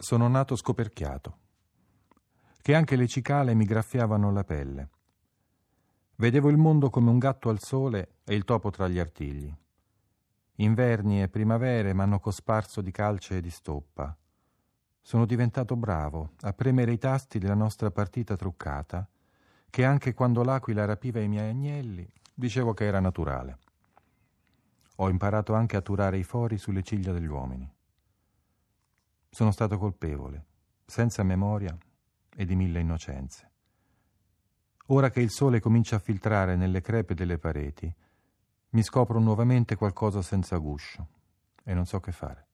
Sono nato scoperchiato, che anche le cicale mi graffiavano la pelle. Vedevo il mondo come un gatto al sole e il topo tra gli artigli. Inverni e primavere m'hanno cosparso di calce e di stoppa. Sono diventato bravo a premere i tasti della nostra partita truccata, che anche quando l'aquila rapiva i miei agnelli, dicevo che era naturale. Ho imparato anche a turare i fori sulle ciglia degli uomini. Sono stato colpevole, senza memoria e di mille innocenze. Ora che il sole comincia a filtrare nelle crepe delle pareti, mi scopro nuovamente qualcosa senza guscio e non so che fare.